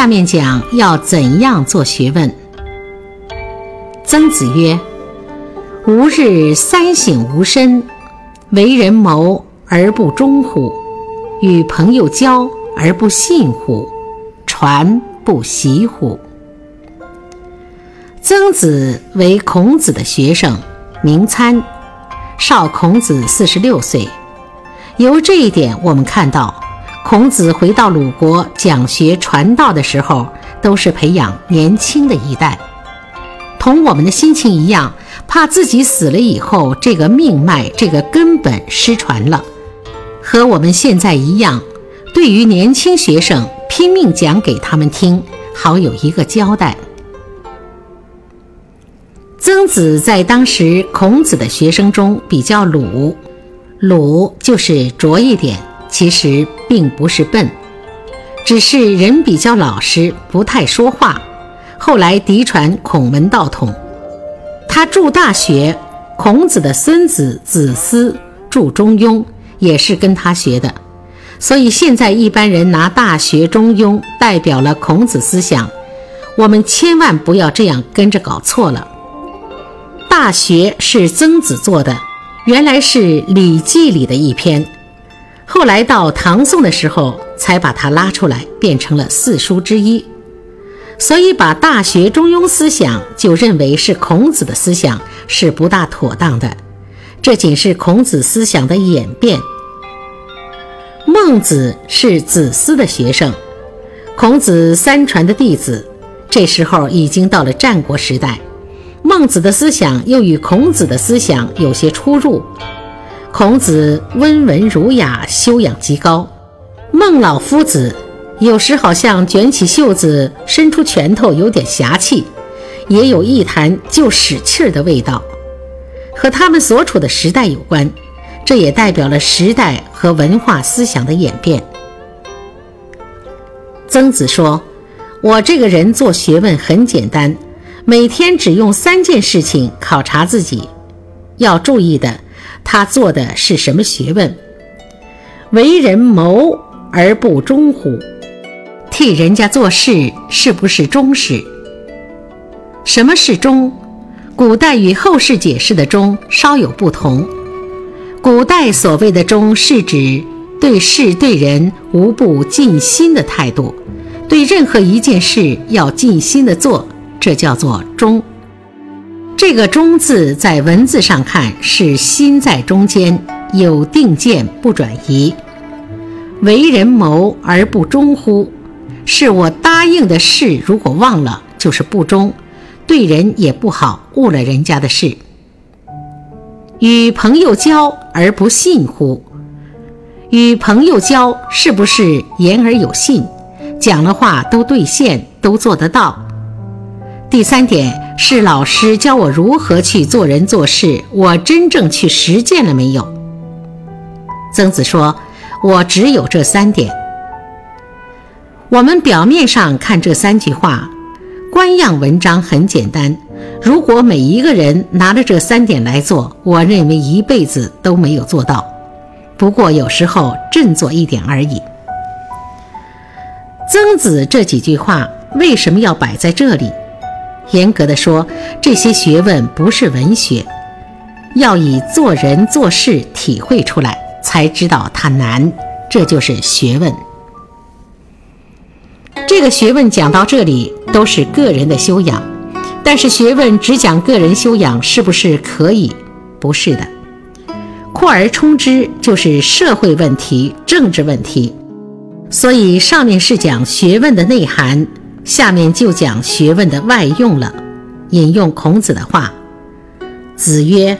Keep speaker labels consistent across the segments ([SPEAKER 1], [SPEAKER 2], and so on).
[SPEAKER 1] 下面讲要怎样做学问。曾子曰：“吾日三省吾身：为人谋而不忠乎？与朋友交而不信乎？传不习乎？”曾子为孔子的学生，名参，少孔子四十六岁。由这一点，我们看到。孔子回到鲁国讲学传道的时候，都是培养年轻的一代，同我们的心情一样，怕自己死了以后，这个命脉、这个根本失传了。和我们现在一样，对于年轻学生，拼命讲给他们听，好有一个交代。曾子在当时孔子的学生中比较鲁，鲁就是拙一点。其实并不是笨，只是人比较老实，不太说话。后来嫡传孔门道统，他著《大学》，孔子的孙子子思著《中庸》，也是跟他学的。所以现在一般人拿《大学》《中庸》代表了孔子思想，我们千万不要这样跟着搞错了。《大学》是曾子做的，原来是《礼记》里的一篇。后来到唐宋的时候，才把它拉出来，变成了四书之一。所以把《大学》《中庸》思想就认为是孔子的思想，是不大妥当的。这仅是孔子思想的演变。孟子是子思的学生，孔子三传的弟子。这时候已经到了战国时代，孟子的思想又与孔子的思想有些出入。孔子温文儒雅，修养极高。孟老夫子有时好像卷起袖子，伸出拳头，有点侠气，也有一谈就使气儿的味道，和他们所处的时代有关。这也代表了时代和文化思想的演变。曾子说：“我这个人做学问很简单，每天只用三件事情考察自己，要注意的。”他做的是什么学问？为人谋而不忠乎？替人家做事是不是忠实？什么是忠？古代与后世解释的忠稍有不同。古代所谓的忠，是指对事对人无不尽心的态度，对任何一件事要尽心的做，这叫做忠。这个“忠”字在文字上看是心在中间，有定见不转移。为人谋而不忠乎？是我答应的事，如果忘了，就是不忠，对人也不好，误了人家的事。与朋友交而不信乎？与朋友交是不是言而有信，讲了话都兑现，都做得到？第三点是老师教我如何去做人做事，我真正去实践了没有？曾子说：“我只有这三点。”我们表面上看这三句话，官样文章很简单。如果每一个人拿着这三点来做，我认为一辈子都没有做到。不过有时候振作一点而已。曾子这几句话为什么要摆在这里？严格的说，这些学问不是文学，要以做人做事体会出来，才知道它难。这就是学问。这个学问讲到这里都是个人的修养，但是学问只讲个人修养是不是可以？不是的，扩而充之就是社会问题、政治问题。所以上面是讲学问的内涵。下面就讲学问的外用了。引用孔子的话：“子曰：‘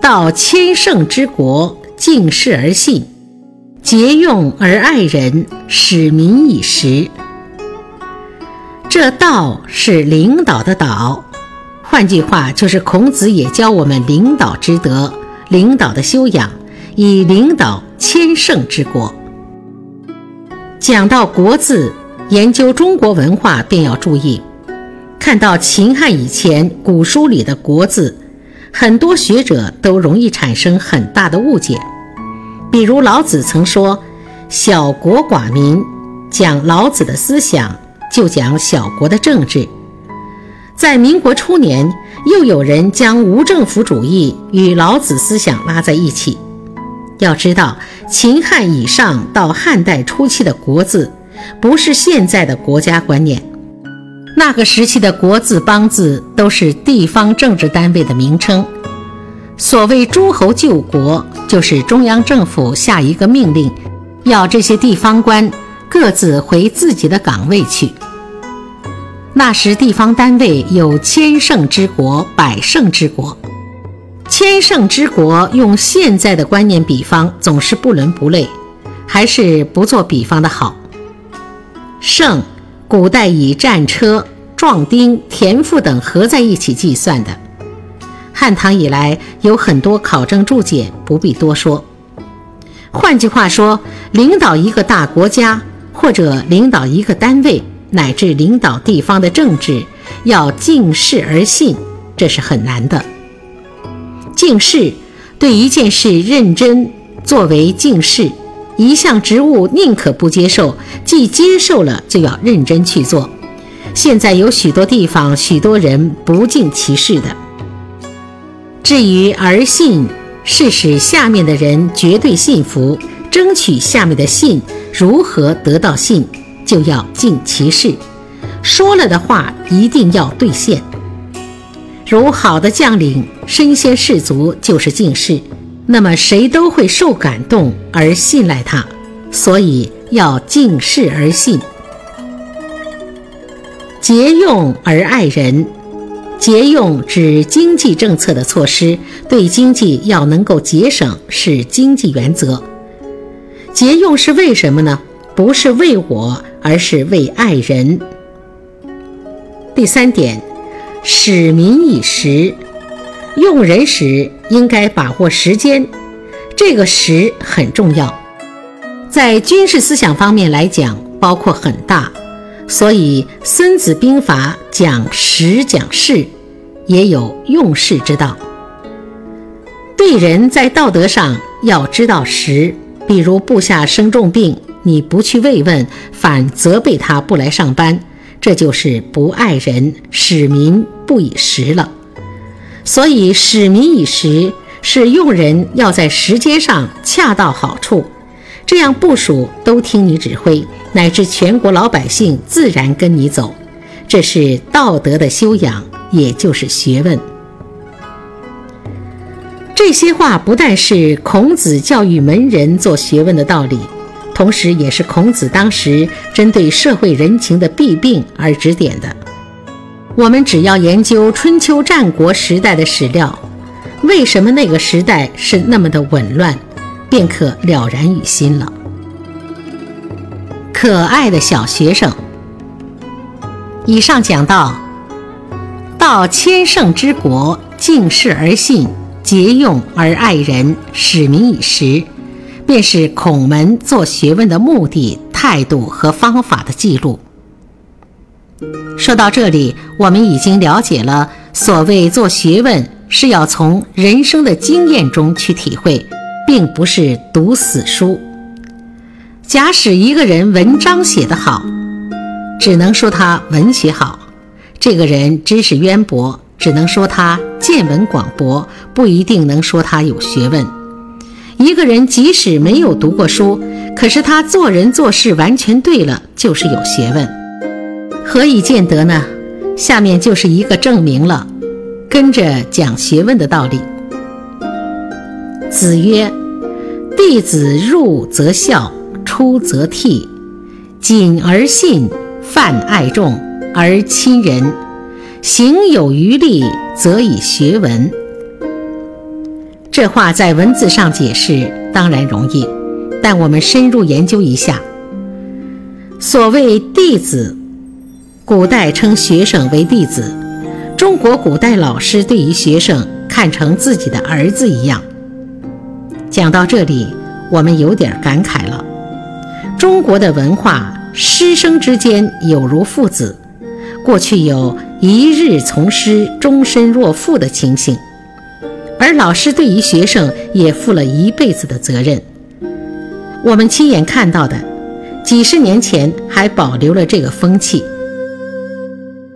[SPEAKER 1] 道千乘之国，敬事而信，节用而爱人，使民以时。’这道是领导的导，换句话就是孔子也教我们领导之德、领导的修养，以领导千乘之国。讲到“国”字，研究中国文化便要注意，看到秦汉以前古书里的“国”字，很多学者都容易产生很大的误解。比如老子曾说：“小国寡民”，讲老子的思想。就讲小国的政治，在民国初年，又有人将无政府主义与老子思想拉在一起。要知道，秦汉以上到汉代初期的“国”字，不是现在的国家观念。那个时期的国字、邦字都是地方政治单位的名称。所谓诸侯救国，就是中央政府下一个命令，要这些地方官。各自回自己的岗位去。那时地方单位有千乘之国、百乘之国。千乘之国用现在的观念比方，总是不伦不类，还是不做比方的好。胜，古代以战车、壮丁、田赋等合在一起计算的。汉唐以来有很多考证注解，不必多说。换句话说，领导一个大国家。或者领导一个单位，乃至领导地方的政治，要敬事而信，这是很难的。敬事，对一件事认真，作为敬事；一项职务宁可不接受，既接受了就要认真去做。现在有许多地方、许多人不敬其事的。至于而信，是使下面的人绝对信服，争取下面的信。如何得到信，就要尽其事，说了的话一定要兑现。如好的将领身先士卒，就是敬事，那么谁都会受感动而信赖他。所以要敬事而信，节用而爱人。节用指经济政策的措施，对经济要能够节省，是经济原则。节用是为什么呢？不是为我，而是为爱人。第三点，使民以时，用人时应该把握时间，这个时很重要。在军事思想方面来讲，包括很大，所以《孙子兵法》讲时讲势，也有用事之道。对人在道德上要知道时。比如部下生重病，你不去慰问，反责备他不来上班，这就是不爱人，使民不以时了。所以使民以时，是用人要在时间上恰到好处，这样部署都听你指挥，乃至全国老百姓自然跟你走。这是道德的修养，也就是学问。这些话不但是孔子教育门人做学问的道理，同时也是孔子当时针对社会人情的弊病而指点的。我们只要研究春秋战国时代的史料，为什么那个时代是那么的紊乱，便可了然于心了。可爱的小学生，以上讲到，到千乘之国，敬事而信。节用而爱人，使民以时，便是孔门做学问的目的、态度和方法的记录。说到这里，我们已经了解了，所谓做学问是要从人生的经验中去体会，并不是读死书。假使一个人文章写得好，只能说他文学好，这个人知识渊博。只能说他见闻广博，不一定能说他有学问。一个人即使没有读过书，可是他做人做事完全对了，就是有学问。何以见得呢？下面就是一个证明了。跟着讲学问的道理。子曰：“弟子入则孝，出则悌，谨而信，泛爱众而亲仁。”行有余力，则以学文。这话在文字上解释当然容易，但我们深入研究一下。所谓弟子，古代称学生为弟子，中国古代老师对于学生看成自己的儿子一样。讲到这里，我们有点感慨了。中国的文化，师生之间有如父子，过去有一日从师，终身若父的情形，而老师对于学生也负了一辈子的责任。我们亲眼看到的，几十年前还保留了这个风气。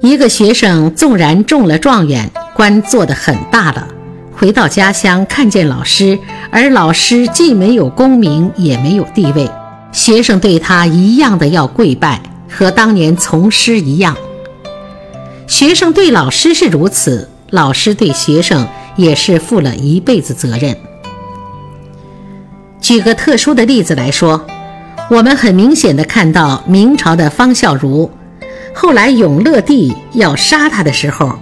[SPEAKER 1] 一个学生纵然中了状元，官做得很大了，回到家乡看见老师，而老师既没有功名，也没有地位，学生对他一样的要跪拜，和当年从师一样。学生对老师是如此，老师对学生也是负了一辈子责任。举个特殊的例子来说，我们很明显的看到明朝的方孝孺。后来永乐帝要杀他的时候，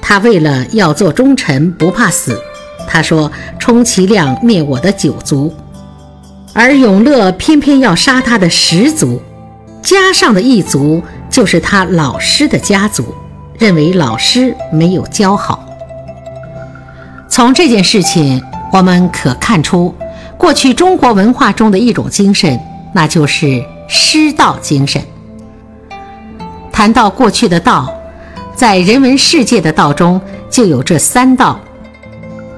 [SPEAKER 1] 他为了要做忠臣，不怕死，他说：“充其量灭我的九族。”而永乐偏偏要杀他的十族，加上的一族就是他老师的家族，认为老师没有教好。从这件事情，我们可看出，过去中国文化中的一种精神，那就是师道精神。谈到过去的道，在人文世界的道中就有这三道：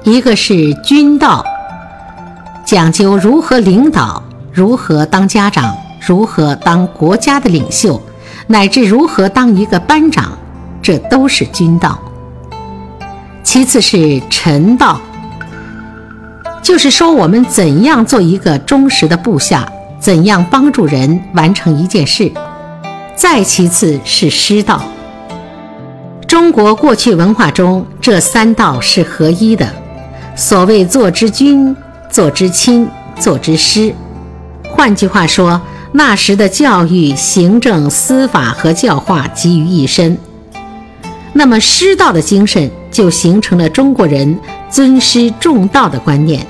[SPEAKER 1] 一个是君道，讲究如何领导，如何当家长，如何当国家的领袖，乃至如何当一个班长，这都是君道；其次是臣道，就是说我们怎样做一个忠实的部下，怎样帮助人完成一件事。再其次是师道。中国过去文化中，这三道是合一的。所谓做之君、做之亲、做之师。换句话说，那时的教育、行政、司法和教化集于一身。那么师道的精神就形成了中国人尊师重道的观念。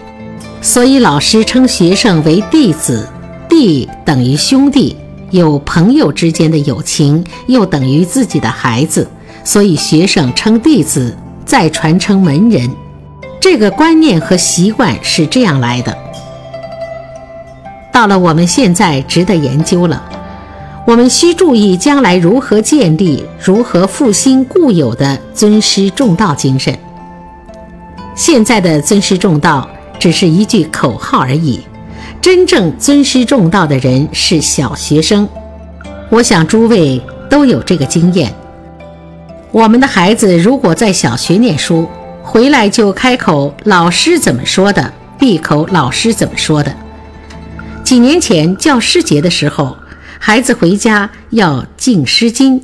[SPEAKER 1] 所以老师称学生为弟子，弟等于兄弟。有朋友之间的友情，又等于自己的孩子，所以学生称弟子，再传承门人。这个观念和习惯是这样来的。到了我们现在，值得研究了。我们需注意将来如何建立、如何复兴固有的尊师重道精神。现在的尊师重道只是一句口号而已。真正尊师重道的人是小学生，我想诸位都有这个经验。我们的孩子如果在小学念书，回来就开口老师怎么说的，闭口老师怎么说的。几年前教师节的时候，孩子回家要敬诗经，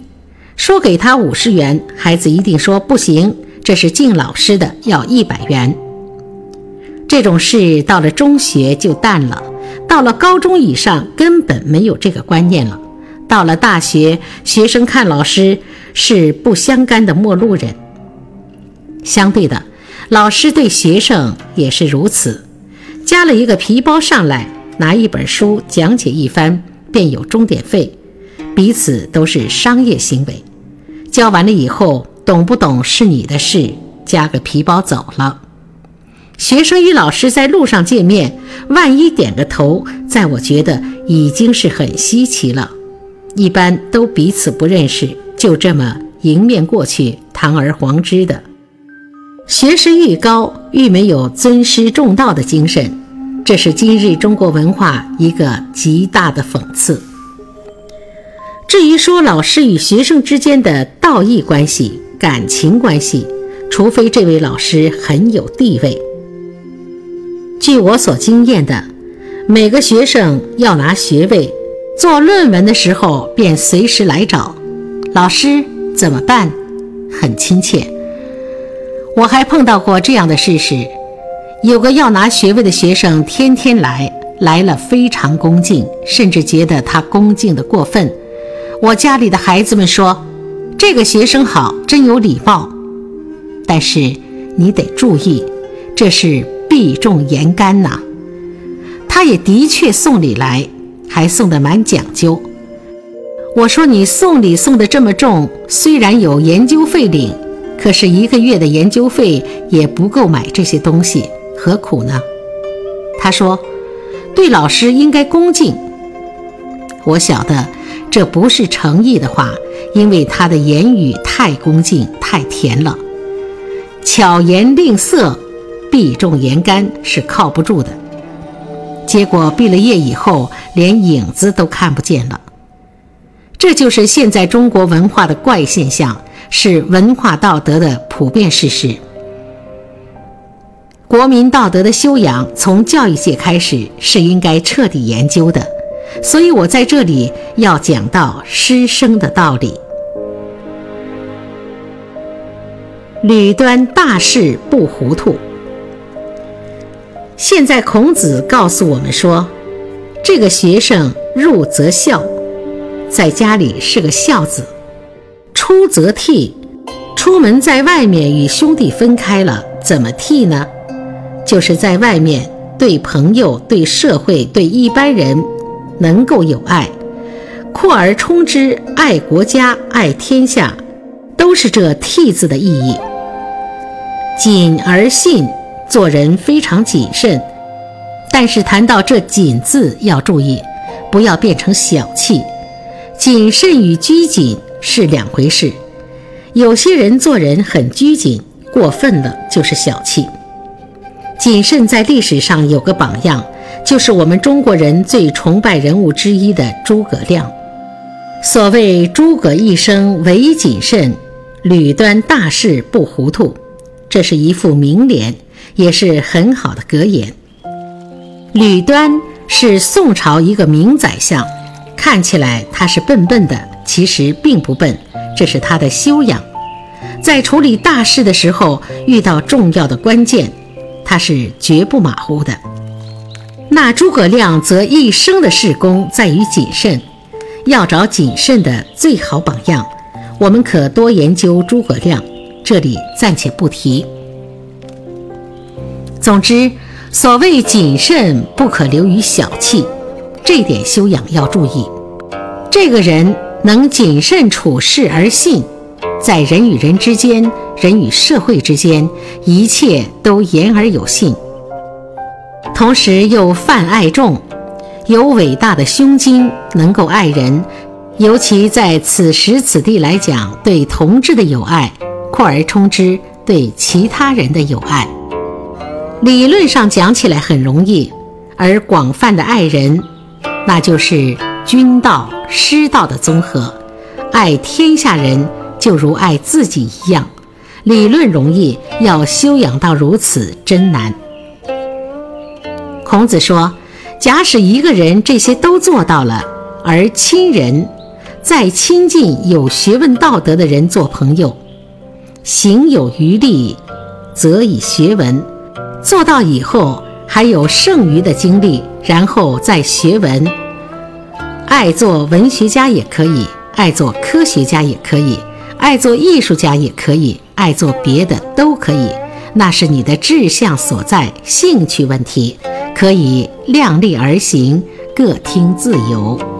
[SPEAKER 1] 说给他五十元，孩子一定说不行，这是敬老师的，要一百元。这种事到了中学就淡了，到了高中以上根本没有这个观念了。到了大学，学生看老师是不相干的陌路人。相对的，老师对学生也是如此。加了一个皮包上来，拿一本书讲解一番，便有钟点费，彼此都是商业行为。教完了以后，懂不懂是你的事，加个皮包走了。学生与老师在路上见面，万一点个头，在我觉得已经是很稀奇了。一般都彼此不认识，就这么迎面过去，堂而皇之的。学识愈高，愈没有尊师重道的精神，这是今日中国文化一个极大的讽刺。至于说老师与学生之间的道义关系、感情关系，除非这位老师很有地位。据我所经验的，每个学生要拿学位、做论文的时候，便随时来找老师怎么办，很亲切。我还碰到过这样的事实：有个要拿学位的学生，天天来，来了非常恭敬，甚至觉得他恭敬的过分。我家里的孩子们说，这个学生好，真有礼貌。但是你得注意，这是。避重言干呐，他也的确送礼来，还送得蛮讲究。我说你送礼送的这么重，虽然有研究费领，可是一个月的研究费也不够买这些东西，何苦呢？他说，对老师应该恭敬。我晓得这不是诚意的话，因为他的言语太恭敬、太甜了。巧言令色、避重言干是靠不住的。结果毕了业以后，连影子都看不见了。这就是现在中国文化的怪现象，是文化道德的普遍事实。国民道德的修养，从教育界开始是应该彻底研究的。所以我在这里要讲到师生的道理。吕端大事不糊涂。现在孔子告诉我们说，这个学生入则孝，在家里是个孝子；出则悌，出门在外面与兄弟分开了，怎么悌呢？就是在外面对朋友、对社会、对一般人。能够有爱，扩而充之，爱国家、爱天下，都是这“悌”字的意义。谨而信，做人非常谨慎。但是谈到这“谨”字，要注意，不要变成小气。谨慎与拘谨是两回事。有些人做人很拘谨，过分了就是小气。谨慎在历史上有个榜样。就是我们中国人最崇拜人物之一的诸葛亮。所谓“诸葛一生唯谨慎，吕端大事不糊涂”，这是一副名联，也是很好的格言。吕端是宋朝一个名宰相，看起来他是笨笨的，其实并不笨，这是他的修养。在处理大事的时候，遇到重要的关键，他是绝不马虎的。那诸葛亮则一生的事功在于谨慎，要找谨慎的最好榜样，我们可多研究诸葛亮。这里暂且不提。总之，所谓谨慎不可流于小气，这点修养要注意。这个人能谨慎处事而信，在人与人之间、人与社会之间，一切都言而有信。同时又泛爱众，有伟大的胸襟，能够爱人，尤其在此时此地来讲，对同志的友爱，扩而充之，对其他人的友爱，理论上讲起来很容易，而广泛的爱人，那就是君道、师道的综合，爱天下人就如爱自己一样，理论容易，要修养到如此真难。孔子说：“假使一个人这些都做到了，而亲人，再亲近有学问道德的人做朋友，行有余力，则以学文。做到以后还有剩余的精力，然后再学文。爱做文学家也可以，爱做科学家也可以，爱做艺术家也可以，爱做别的都可以。那是你的志向所在，兴趣问题。”可以量力而行，各听自由。